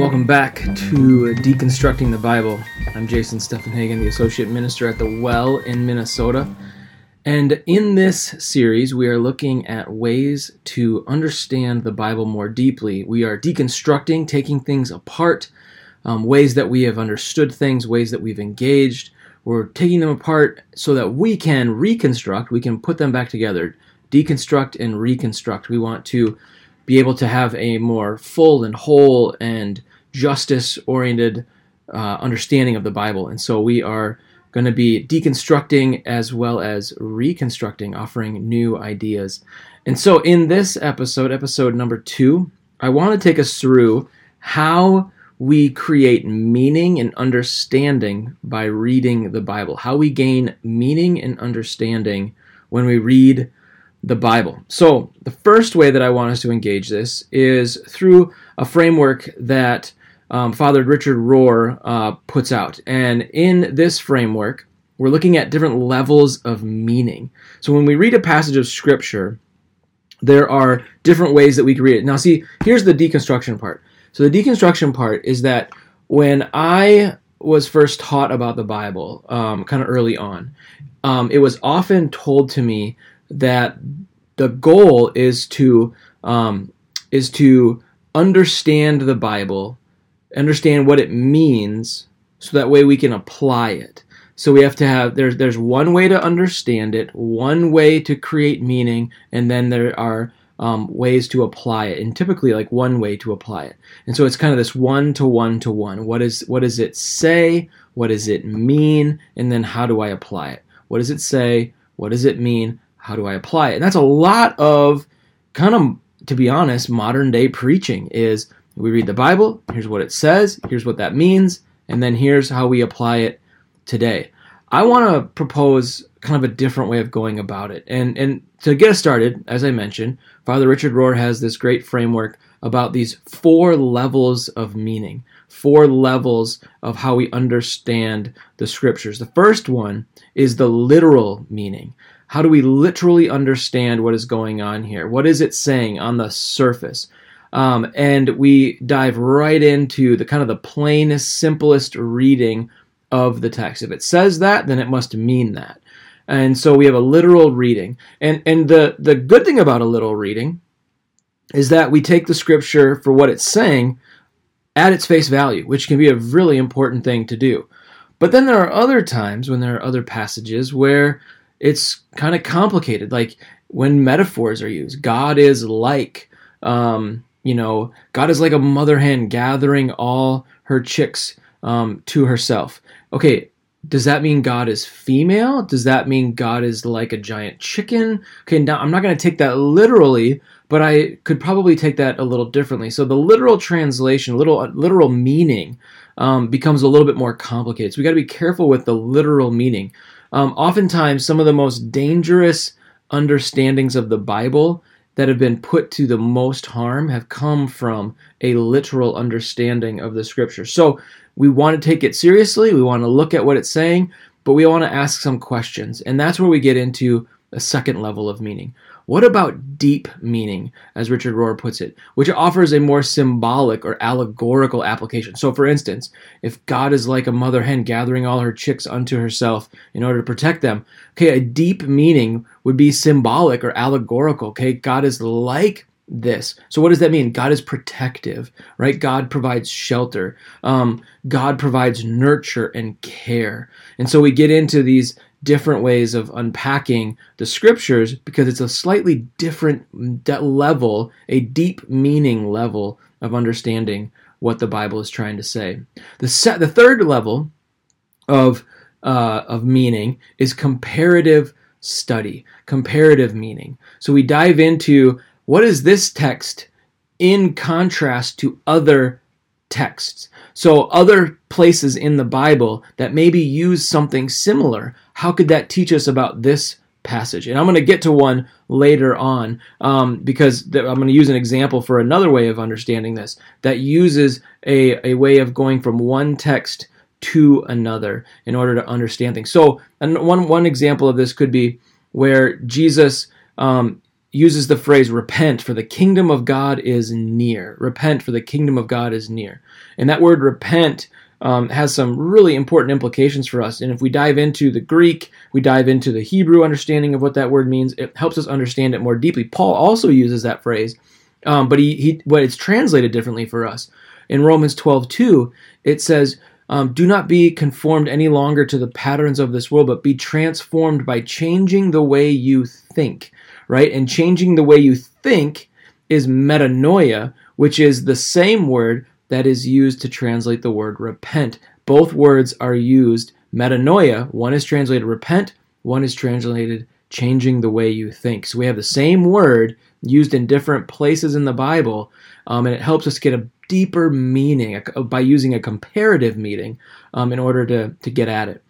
welcome back to Deconstructing the Bible. I'm Jason Steffenhagen, the Associate Minister at the Well in Minnesota. And in this series, we are looking at ways to understand the Bible more deeply. We are deconstructing, taking things apart, um, ways that we have understood things, ways that we've engaged. We're taking them apart so that we can reconstruct, we can put them back together, deconstruct and reconstruct. We want to be able to have a more full and whole and justice oriented uh, understanding of the Bible. And so we are going to be deconstructing as well as reconstructing, offering new ideas. And so in this episode, episode number two, I want to take us through how we create meaning and understanding by reading the Bible, how we gain meaning and understanding when we read the Bible. So, the first way that I want us to engage this is through a framework that um, Father Richard Rohr uh, puts out. And in this framework, we're looking at different levels of meaning. So, when we read a passage of Scripture, there are different ways that we can read it. Now, see, here's the deconstruction part. So, the deconstruction part is that when I was first taught about the Bible, um, kind of early on, um, it was often told to me that the goal is to um, is to understand the Bible, understand what it means, so that way we can apply it. So we have to have there's there's one way to understand it, one way to create meaning, and then there are um, ways to apply it, and typically like one way to apply it. And so it's kind of this one to one to one. What is what does it say? What does it mean? And then how do I apply it? What does it say? What does it mean? How do I apply it? And that's a lot of kind of, to be honest, modern day preaching is we read the Bible, here's what it says, here's what that means, and then here's how we apply it today. I want to propose kind of a different way of going about it. And and to get us started, as I mentioned, Father Richard Rohr has this great framework about these four levels of meaning, four levels of how we understand the scriptures. The first one is the literal meaning. How do we literally understand what is going on here? What is it saying on the surface? Um, and we dive right into the kind of the plainest, simplest reading of the text. If it says that, then it must mean that. And so we have a literal reading. And and the the good thing about a literal reading is that we take the scripture for what it's saying at its face value, which can be a really important thing to do. But then there are other times when there are other passages where it's kind of complicated. Like when metaphors are used, God is like, um, you know, God is like a mother hen gathering all her chicks um, to herself. Okay, does that mean God is female? Does that mean God is like a giant chicken? Okay, now I'm not going to take that literally, but I could probably take that a little differently. So the literal translation, little literal meaning, um, becomes a little bit more complicated. So we got to be careful with the literal meaning. Um, oftentimes, some of the most dangerous understandings of the Bible that have been put to the most harm have come from a literal understanding of the scripture. So we want to take it seriously, we want to look at what it's saying, but we want to ask some questions. And that's where we get into a second level of meaning. What about deep meaning, as Richard Rohr puts it, which offers a more symbolic or allegorical application? So, for instance, if God is like a mother hen gathering all her chicks unto herself in order to protect them, okay, a deep meaning would be symbolic or allegorical. Okay, God is like this. So what does that mean? God is protective, right? God provides shelter. Um, God provides nurture and care. And so we get into these different ways of unpacking the scriptures because it's a slightly different level, a deep meaning level of understanding what the Bible is trying to say. The set, the third level of uh, of meaning is comparative study, comparative meaning. So we dive into what is this text in contrast to other texts. So other places in the Bible that maybe use something similar how could that teach us about this passage? And I'm going to get to one later on um, because th- I'm going to use an example for another way of understanding this that uses a, a way of going from one text to another in order to understand things. So, and one one example of this could be where Jesus um, uses the phrase repent for the kingdom of God is near. Repent for the kingdom of God is near. And that word repent um, has some really important implications for us. And if we dive into the Greek, we dive into the Hebrew understanding of what that word means, it helps us understand it more deeply. Paul also uses that phrase, um, but he, he but it's translated differently for us. In Romans 12, 2, it says, um, Do not be conformed any longer to the patterns of this world, but be transformed by changing the way you think, right? And changing the way you think is metanoia, which is the same word that is used to translate the word repent. Both words are used metanoia. One is translated repent, one is translated changing the way you think. So we have the same word used in different places in the Bible, um, and it helps us get a deeper meaning by using a comparative meaning um, in order to, to get at it.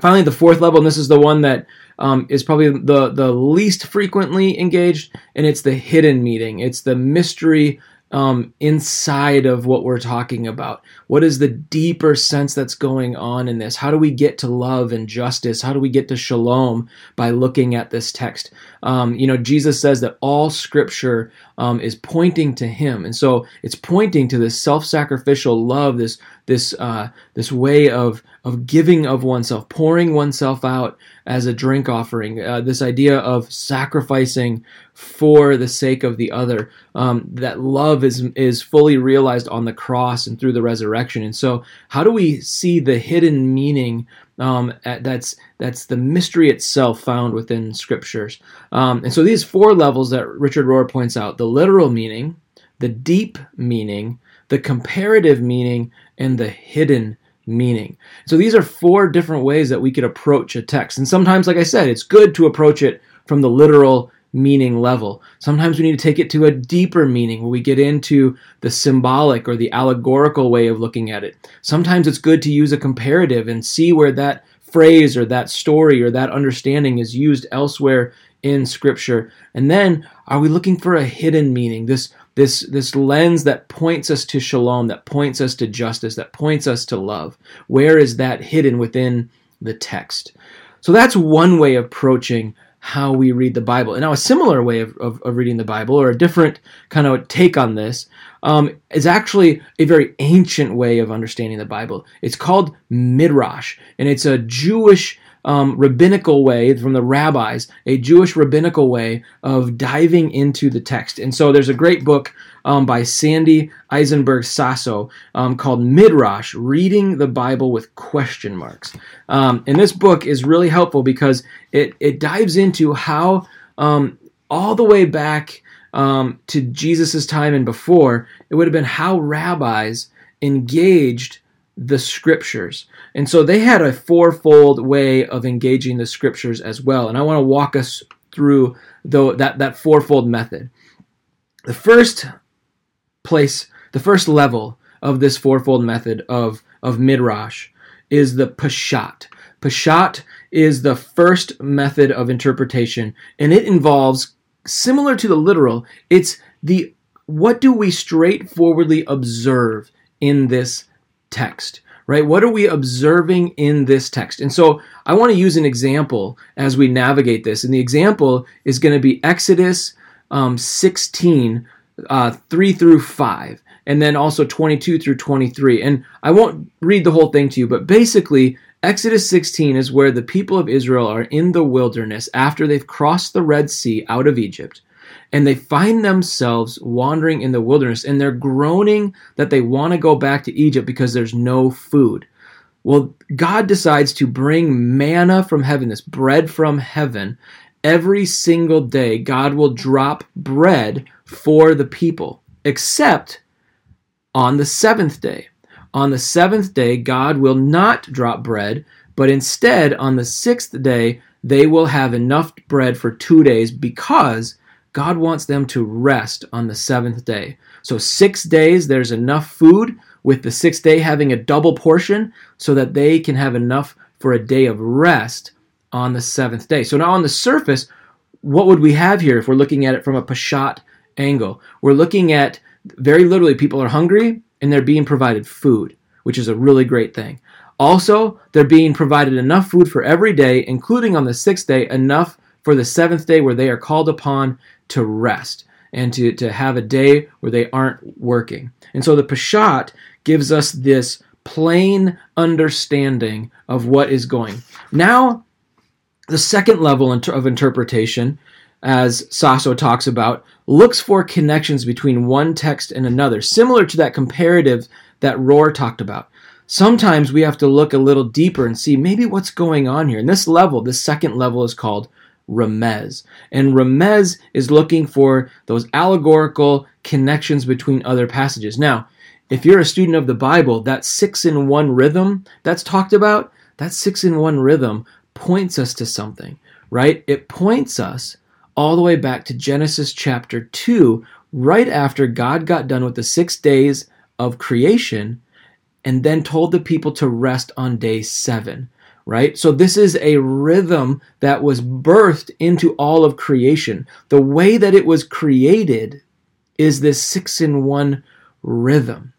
Finally, the fourth level, and this is the one that um, is probably the, the least frequently engaged, and it's the hidden meaning. It's the mystery um, inside of what we're talking about? What is the deeper sense that's going on in this? How do we get to love and justice? How do we get to shalom by looking at this text? Um, you know, Jesus says that all scripture um, is pointing to Him, and so it's pointing to this self-sacrificial love, this this uh, this way of of giving of oneself, pouring oneself out as a drink offering. Uh, this idea of sacrificing for the sake of the other. Um, that love is is fully realized on the cross and through the resurrection. And so, how do we see the hidden meaning? Um, that's that's the mystery itself found within scriptures. Um, and so, these four levels that Richard Rohr points out: the literal meaning, the deep meaning, the comparative meaning, and the hidden meaning. So these are four different ways that we could approach a text. And sometimes, like I said, it's good to approach it from the literal meaning level. Sometimes we need to take it to a deeper meaning where we get into the symbolic or the allegorical way of looking at it. Sometimes it's good to use a comparative and see where that phrase or that story or that understanding is used elsewhere in scripture. And then are we looking for a hidden meaning? This this this lens that points us to shalom, that points us to justice, that points us to love. Where is that hidden within the text? So that's one way of approaching how we read the Bible. And now a similar way of, of, of reading the Bible, or a different kind of take on this, um, is actually a very ancient way of understanding the Bible. It's called Midrash, and it's a Jewish um, rabbinical way from the rabbis, a Jewish rabbinical way of diving into the text. And so there's a great book um, by Sandy Eisenberg Sasso um, called Midrash Reading the Bible with Question Marks. Um, and this book is really helpful because it, it dives into how, um, all the way back um, to Jesus' time and before, it would have been how rabbis engaged the scriptures. And so they had a fourfold way of engaging the scriptures as well. And I want to walk us through though that, that fourfold method. The first place, the first level of this fourfold method of, of Midrash is the Peshat. Peshat is the first method of interpretation, and it involves, similar to the literal, it's the what do we straightforwardly observe in this text, right? What are we observing in this text? And so I want to use an example as we navigate this. And the example is going to be Exodus um, 16, uh, 3 through 5, and then also 22 through 23. And I won't read the whole thing to you, but basically, Exodus 16 is where the people of Israel are in the wilderness after they've crossed the Red Sea out of Egypt and they find themselves wandering in the wilderness and they're groaning that they want to go back to Egypt because there's no food. Well, God decides to bring manna from heaven, this bread from heaven. Every single day, God will drop bread for the people, except on the seventh day. On the seventh day, God will not drop bread, but instead, on the sixth day, they will have enough bread for two days because God wants them to rest on the seventh day. So, six days, there's enough food, with the sixth day having a double portion, so that they can have enough for a day of rest on the seventh day. So, now on the surface, what would we have here if we're looking at it from a Peshat angle? We're looking at very literally, people are hungry and they're being provided food, which is a really great thing. Also, they're being provided enough food for every day, including on the sixth day, enough for the seventh day where they are called upon to rest and to, to have a day where they aren't working. And so the Peshat gives us this plain understanding of what is going. Now, the second level of interpretation, as Sasso talks about, looks for connections between one text and another, similar to that comparative that Rohr talked about. Sometimes we have to look a little deeper and see maybe what's going on here. And this level, this second level, is called Remez. And Remez is looking for those allegorical connections between other passages. Now, if you're a student of the Bible, that six in one rhythm that's talked about, that six in one rhythm points us to something, right? It points us all the way back to Genesis chapter 2, right after God got done with the six days of creation and then told the people to rest on day seven right? So this is a rhythm that was birthed into all of creation. The way that it was created is this six in one rhythm.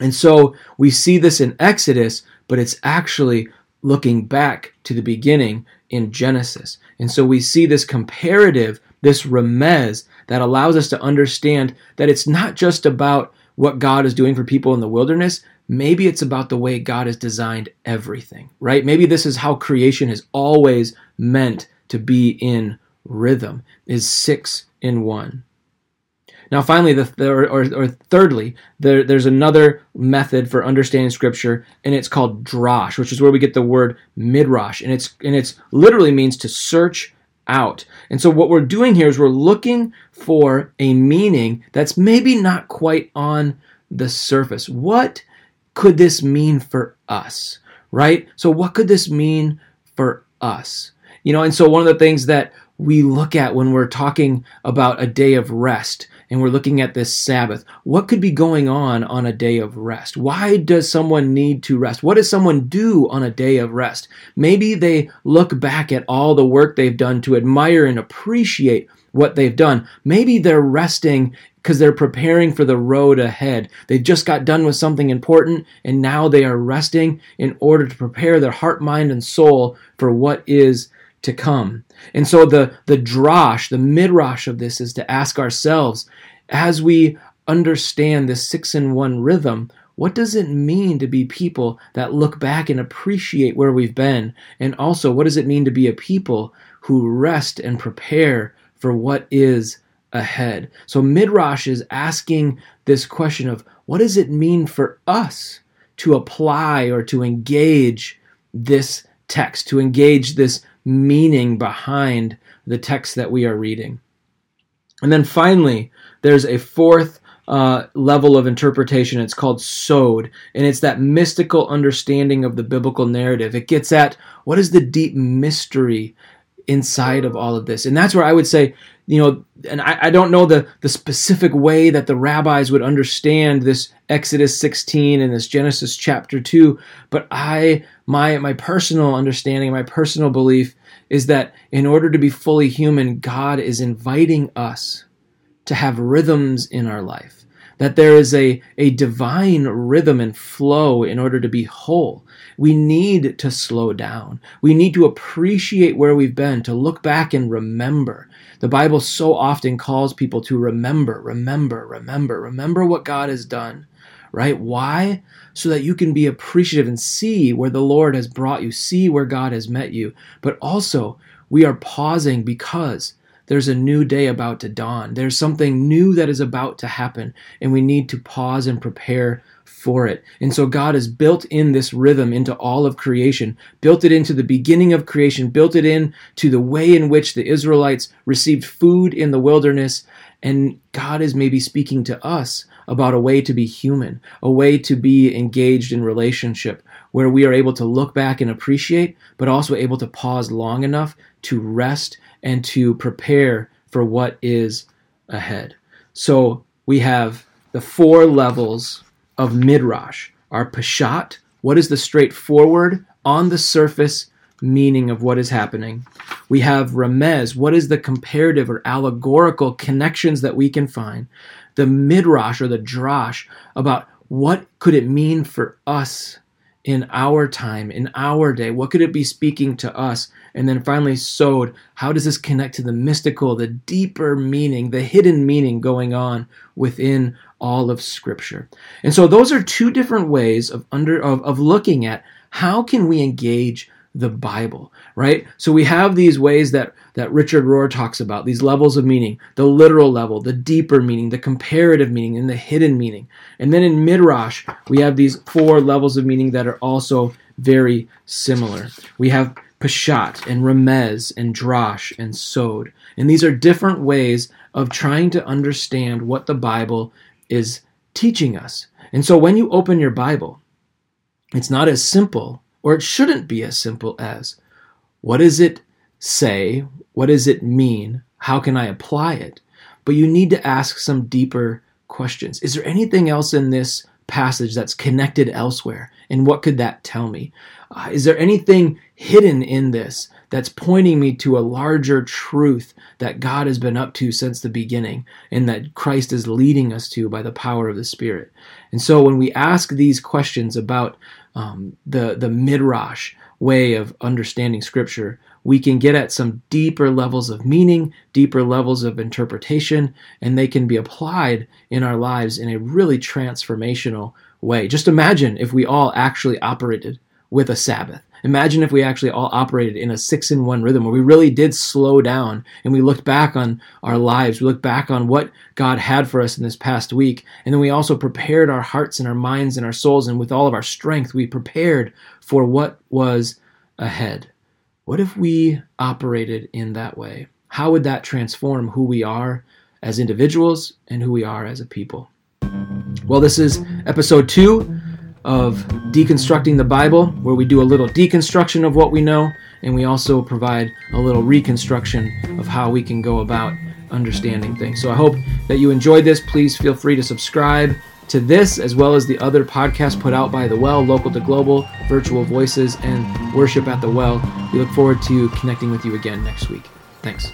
And so we see this in Exodus, but it's actually looking back to the beginning in Genesis. And so we see this comparative, this remez, that allows us to understand that it's not just about what God is doing for people in the wilderness, maybe it's about the way God has designed everything, right? Maybe this is how creation is always meant to be in rhythm, is six in one. Now, finally, the, or, or, or thirdly, there, there's another method for understanding Scripture, and it's called drash, which is where we get the word midrash, and it's and it's literally means to search out. And so, what we're doing here is we're looking for a meaning that's maybe not quite on the surface. What could this mean for us? Right? So, what could this mean for us? You know, and so one of the things that we look at when we're talking about a day of rest and we're looking at this Sabbath, what could be going on on a day of rest? Why does someone need to rest? What does someone do on a day of rest? Maybe they look back at all the work they've done to admire and appreciate what they've done. Maybe they're resting because they're preparing for the road ahead. They've just got done with something important and now they are resting in order to prepare their heart, mind, and soul for what is to come. And so the, the drosh, the midrash of this is to ask ourselves, as we understand this six in one rhythm, what does it mean to be people that look back and appreciate where we've been? And also, what does it mean to be a people who rest and prepare for what is ahead. So Midrash is asking this question of what does it mean for us to apply or to engage this text, to engage this meaning behind the text that we are reading. And then finally, there's a fourth uh, level of interpretation. It's called sod, and it's that mystical understanding of the biblical narrative. It gets at what is the deep mystery inside of all of this. And that's where I would say, you know, and I, I, don't know the, the specific way that the rabbis would understand this Exodus 16 and this Genesis chapter 2, but I my my personal understanding, my personal belief is that in order to be fully human, God is inviting us to have rhythms in our life that there is a, a divine rhythm and flow in order to be whole. We need to slow down. We need to appreciate where we've been, to look back and remember. The Bible so often calls people to remember, remember, remember, remember what God has done, right? Why? So that you can be appreciative and see where the Lord has brought you, see where God has met you. But also, we are pausing because there's a new day about to dawn. There's something new that is about to happen, and we need to pause and prepare for it. And so God has built in this rhythm into all of creation, built it into the beginning of creation, built it in to the way in which the Israelites received food in the wilderness. And God is maybe speaking to us about a way to be human, a way to be engaged in relationship, where we are able to look back and appreciate, but also able to pause long enough to rest and to prepare for what is ahead. So we have the four levels of midrash. Our pashat, what is the straightforward, on the surface meaning of what is happening. We have remez, what is the comparative or allegorical connections that we can find. The midrash or the drash about what could it mean for us in our time, in our day? What could it be speaking to us? And then finally, sod, how does this connect to the mystical, the deeper meaning, the hidden meaning going on within all of Scripture? And so those are two different ways of under of, of looking at how can we engage the Bible, right? So we have these ways that that Richard Rohr talks about, these levels of meaning, the literal level, the deeper meaning, the comparative meaning, and the hidden meaning. And then in Midrash, we have these four levels of meaning that are also very similar. We have Peshat and Remez and Drash and Sod. And these are different ways of trying to understand what the Bible is teaching us. And so when you open your Bible, it's not as simple, or it shouldn't be as simple as what does it say? What does it mean? How can I apply it? But you need to ask some deeper questions. Is there anything else in this passage that's connected elsewhere? And what could that tell me? Uh, is there anything hidden in this that's pointing me to a larger truth that God has been up to since the beginning and that Christ is leading us to by the power of the Spirit? And so when we ask these questions about um, the, the midrash way of understanding Scripture, we can get at some deeper levels of meaning, deeper levels of interpretation, and they can be applied in our lives in a really transformational way. Just imagine if we all actually operated with a Sabbath. Imagine if we actually all operated in a six in one rhythm where we really did slow down and we looked back on our lives. We looked back on what God had for us in this past week. And then we also prepared our hearts and our minds and our souls. And with all of our strength, we prepared for what was ahead. What if we operated in that way? How would that transform who we are as individuals and who we are as a people? Well, this is episode two of Deconstructing the Bible, where we do a little deconstruction of what we know, and we also provide a little reconstruction of how we can go about understanding things. So I hope that you enjoyed this. Please feel free to subscribe to this, as well as the other podcasts put out by The Well, Local to Global, Virtual Voices, and Worship at the Well. We look forward to connecting with you again next week. Thanks.